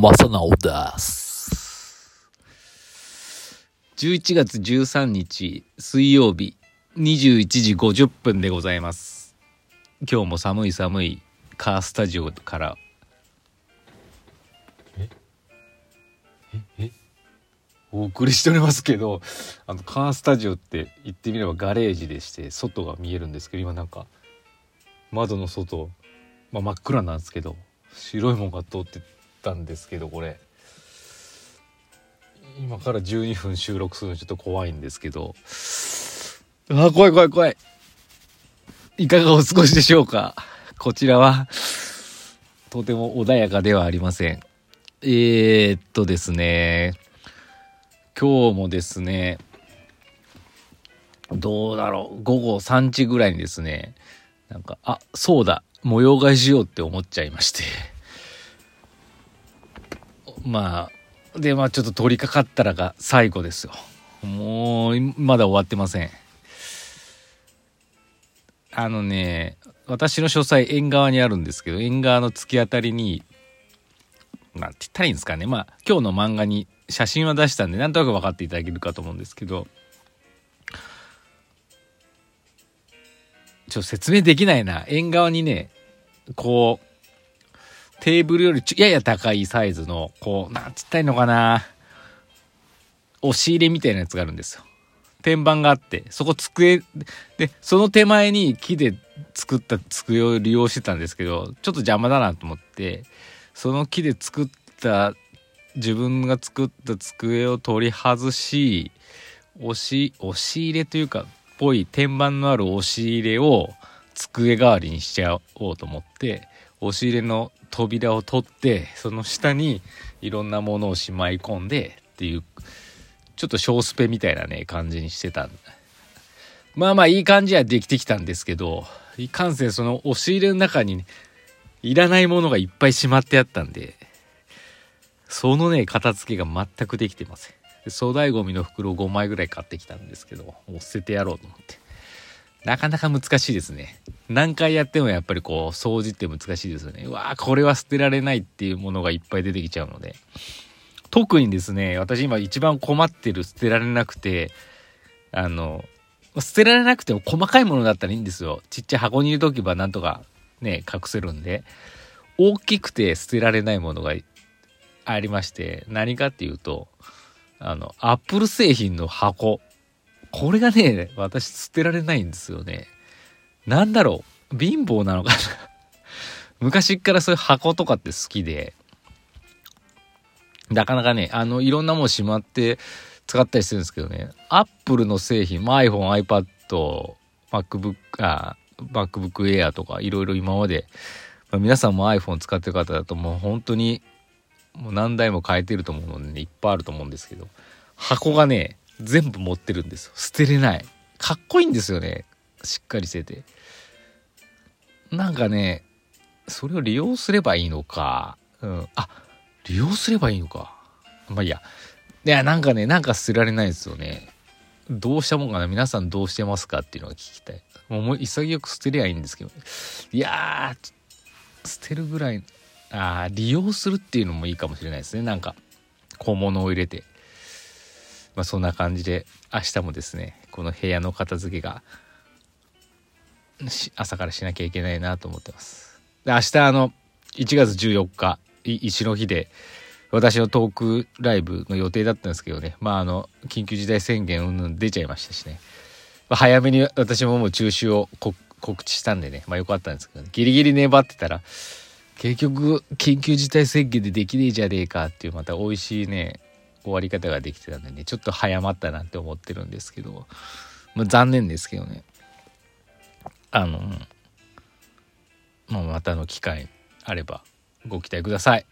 正直です。11月13日水曜日21時50分でございます。今日も寒い寒いカースタジオからお送りしておりますけどあのカースタジオって言ってみればガレージでして外が見えるんですけど今なんか窓の外、まあ、真っ暗なんですけど白いもんが通ってたんですけどこれ。今から12分収録するのちょっと怖いんですけど。あ怖い怖い怖い。いかがお過ごしでしょうか？こちらはとても穏やかではありません。えー、っとですね。今日もですねどうだろう。午後3時ぐらいにですねなんかあそうだ。模様替えしようって思っちゃいまして。まあでまあちょっと取り掛かったらが最後ですよ。もうまだ終わってません。あのね私の書斎縁側にあるんですけど縁側の突き当たりになんて言ったらいいんですかね。まあ今日の漫画に写真は出したんでなんとなく分かっていただけるかと思うんですけど。ちょっと説明できないな。縁側にねこうテーブルよりちょやや高いサイズのこうなんつったいのかな。押し入れみたいなやつがあるんですよ。天板があってそこ机でその手前に木で作った机を利用してたんですけどちょっと邪魔だなと思ってその木で作った自分が作った机を取り外し押し押し入れというかぽい天板のある押し入れを机代わりにしちゃおうと思って押し入れの扉を取ってその下にいろんなものをしまい込んでっていうちょっと小スペみたいなね感じにしてたまあまあいい感じはできてきたんですけどいかんせんその押し入れの中に、ね、いらないものがいっぱいしまってあったんでそのね片付けが全くできてません。粗大ごみの袋5枚ぐらい買ってきたんですけどもう捨ててやろうと思って。なかなか難しいですね。何回やってもやっぱりこう掃除って難しいですよね。うわーこれは捨てられないっていうものがいっぱい出てきちゃうので。特にですね私今一番困ってる捨てられなくてあの捨てられなくても細かいものだったらいいんですよ。ちっちゃい箱に入れとけばなんとかね隠せるんで。大きくて捨てられないものがありまして何かっていうとあのアップル製品の箱。これがね私捨てられないんですよね。なんだろう。貧乏なのかな。昔からそういう箱とかって好きで。なかなかねあのいろんなものしまって使ったりするんですけどね。アップルの製品、まあ、iPhone、iPad、MacBook、あ MacBook Air とかいろいろ今まで、まあ、皆さんも iPhone 使ってる方だともう本当にもう何台も変えてると思うのでねいっぱいあると思うんですけど。箱がね全部持ってるんですよ。捨てれない。かっこいいんですよね。しっかりしてて。なんかねそれを利用すればいいのか。うん。あ利用すればいいのか。まあいいや。いやなんかねなんか捨てられないですよね。どうしたもんかな。皆さんどうしてますかっていうのが聞きたい。もう潔く捨てりゃいいんですけど。いやー捨てるぐらいあ利用するっていうのもいいかもしれないですね。なんか小物を入れて。まあそんな感じで明日もですねこの部屋の片付けが朝からしなきゃいけないなと思ってます。で明日あの1月14日石の日で私のトークライブの予定だったんですけどね。まああの緊急事態宣言うんぬん出ちゃいましたしね、まあ、早めに私ももう中止を告知したんでね。まあよかったんですけど、ね、ギリギリ粘ってたら結局緊急事態宣言でできねえじゃねえかっていうまた美味しいね終わり方ができてたんでねちょっと早まったなって思ってるんですけど、まあ、残念ですけどね。あの、まあ、またの機会あればご期待ください。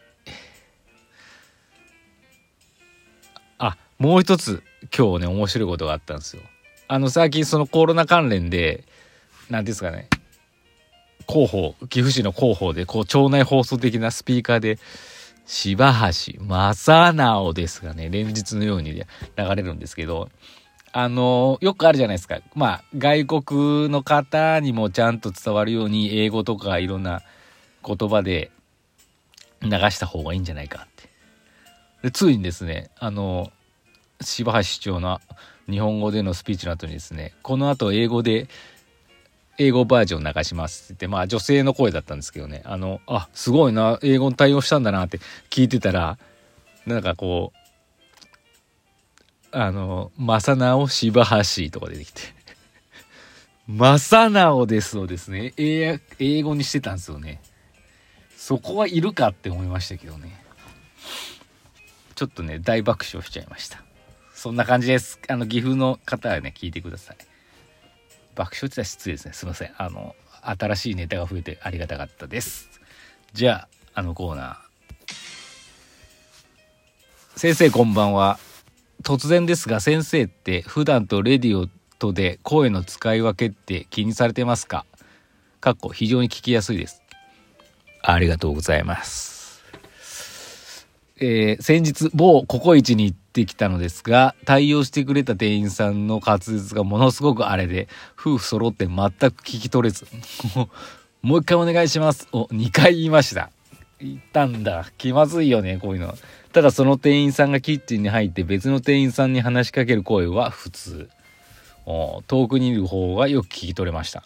あもう一つ今日ね面白いことがあったんですよ。あの最近そのコロナ関連で何ですかね広報岐阜市の広報でこう町内放送的なスピーカーで柴橋正直ですがね連日のように流れるんですけどあのよくあるじゃないですか。まあ外国の方にもちゃんと伝わるように英語とかいろんな言葉で流した方がいいんじゃないかって。でついにですねあの柴橋市長の日本語でのスピーチの後にですねこの後英語で英語バージョン流しますって言って、まあ女性の声だったんですけどね、あの、あ、すごいな、英語に対応したんだなって聞いてたら、なんかこう、あの、正直柴橋とか出てきて、正直ですをですね、英語にしてたんですよね。そこはいるかって思いましたけどね。ちょっとね、大爆笑しちゃいました。そんな感じです。あの、岐阜の方はね、聞いてください。爆笑って言ったら失礼ですね。すいません。あの、新しいネタが増えてありがたかったです。じゃあ、あのコーナー。先生こんばんは。突然ですが先生って普段とレディオとで声の使い分けって気にされてますか？かっこ非常に聞きやすいです。ありがとうございます。えー、先日某ココイチに行ってきたのですが、対応してくれた店員さんの滑舌がものすごくあれで、夫婦揃って全く聞き取れず、もう一回お願いしますを2回言いました。言ったんだ。気まずいよね、こういうの。ただその店員さんがキッチンに入って別の店員さんに話しかける声は普通。遠くにいる方がよく聞き取れました。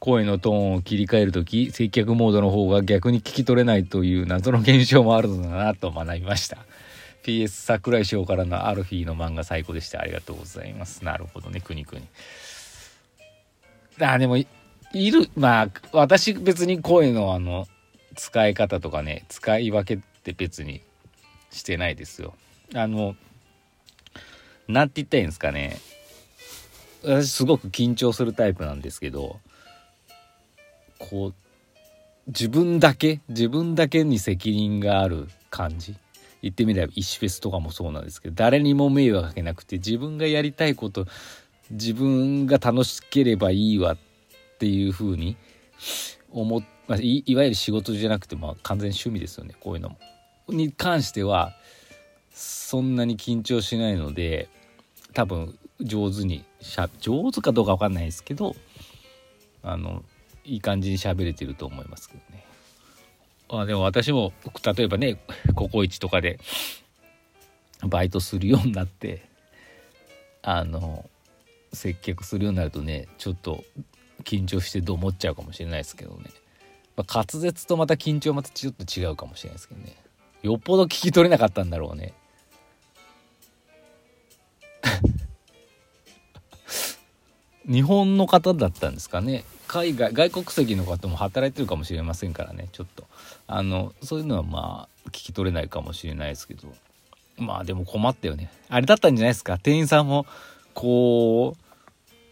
声のトーンを切り替える時接客モードの方が逆に聞き取れないという謎の現象もあるのだなと学びました PS 桜井翔からのアルフィーの漫画最高でした。ありがとうございます。なるほどねくにくに。あでもいるまあ私別に声のあの使い方とかね使い分けって別にしてないですよ。あの何て言ったらいいんですかね。私すごく緊張するタイプなんですけどこう自分だけ自分だけに責任がある感じ。言ってみれば石フェスとかもそうなんですけど誰にも迷惑かけなくて自分がやりたいこと自分が楽しければいいわっていうふうに思っ、まあ、いいわゆる仕事じゃなくて、まあ、完全趣味ですよねこういうのも。に関してはそんなに緊張しないので多分上手にしゃ上手かどうか分かんないですけどあのいい感じに喋れてると思いますけどね。あでも私も例えばねココイチとかでバイトするようになってあの接客するようになるとねちょっと緊張してどう思っちゃうかもしれないですけどね、まあ、滑舌とまた緊張またちょっと違うかもしれないですけどね。よっぽど聞き取れなかったんだろうね。日本の方だったんですかね。海外外国籍の方も働いてるかもしれませんからね。ちょっと。あのそういうのはまあ聞き取れないかもしれないですけど。まあでも困ったよね。あれだったんじゃないですか。店員さんもこ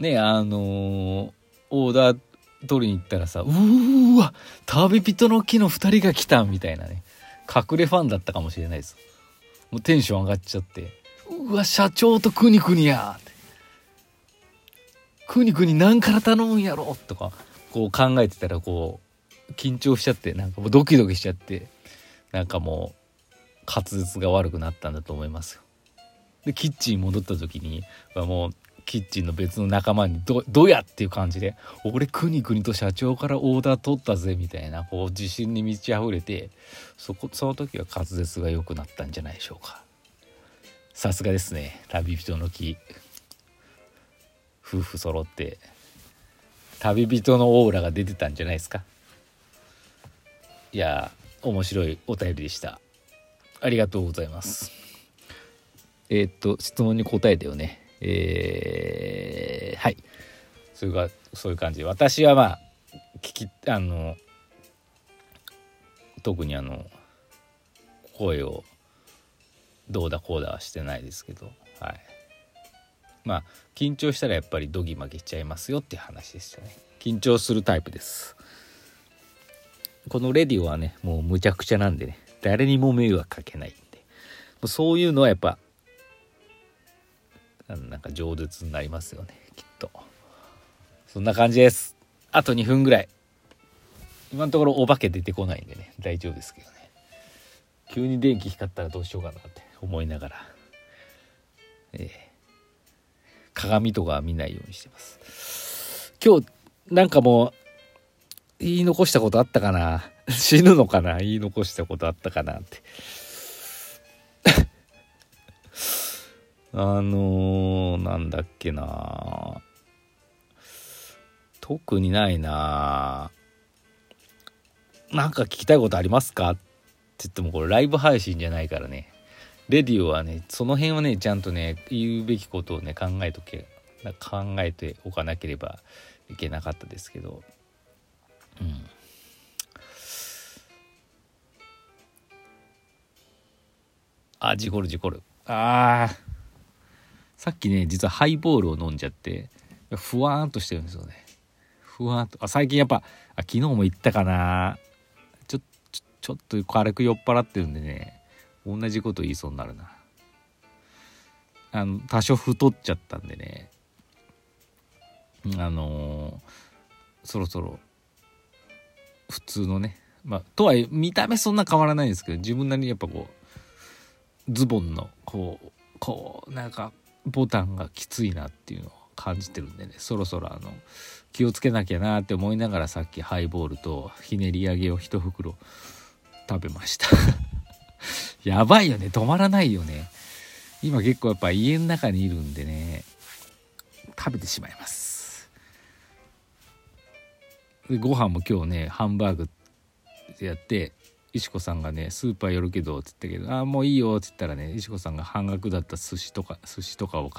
うねあのー、オーダー取りに行ったらさうーわ旅人の木の2人が来たみたいなね。隠れファンだったかもしれないです。もうテンション上がっちゃって。うわ社長とくにくにや。ってくにくに何から頼むんやろとかこう考えてたらこう緊張しちゃってなんかもうドキドキしちゃってなんかもう滑舌が悪くなったんだと思いますよ。でキッチンに戻った時にはもうキッチンの別の仲間にど「どうや!」っていう感じで「俺くにくにと社長からオーダー取ったぜ」みたいなこう自信に満ち溢れてそこその時は滑舌が良くなったんじゃないでしょうか。さすがですね旅人の木夫婦揃って旅人のオーラが出てたんじゃないですか。いや面白いお便りでした。ありがとうございます。えー、っと質問に答えたよね。えー、はい。それがそういう感じ。私はまあ聞きあの特にあの声をどうだこうだはしてないですけどはい。まあ緊張したらやっぱりドギマギしちゃいますよっていう話でしたね。緊張するタイプです。このレディオはねもうむちゃくちゃなんでね誰にも迷惑かけないんで。もうそういうのはやっぱなんか饒舌になりますよねきっと。そんな感じです。あと2分ぐらい。今のところお化け出てこないんでね大丈夫ですけどね。急に電気光ったらどうしようかなって思いながら。ええ。鏡とか見ないようにしてます。今日、なんかもう、言い残したことあったかな？死ぬのかな？言い残したことあったかなって。あのー、なんだっけな。特にないな。なんか聞きたいことありますか？って言ってもこれライブ配信じゃないからね。レディオはねその辺はねちゃんとね言うべきことをね考えとけ考えておかなければいけなかったですけど。うん。あ事故る事故る。あー。さっきね実はハイボールを飲んじゃってふわーんとしてるんですよね。ふわーんと。あ最近やっぱあ昨日も言ったかな。ちょちょちょっと軽く酔っ払ってるんでね。同じこと言いそうになるな。あの多少太っちゃったんでね。あのー、そろそろ普通のね。まあとはいえ見た目そんな変わらないんですけど自分なりにやっぱこうズボンのこうこうなんかボタンがきついなっていうのを感じてるんでね。そろそろあの気をつけなきゃなって思いながらさっきハイボールとひねり揚げを一袋食べました。やばいよね。止まらないよね。今結構やっぱ家の中にいるんでね。食べてしまいます。でご飯も今日ねハンバーグやって石子さんがねスーパー寄るけどって言ったけど「ああもういいよ」って言ったらね石子さんが半額だった寿司とか寿司とかを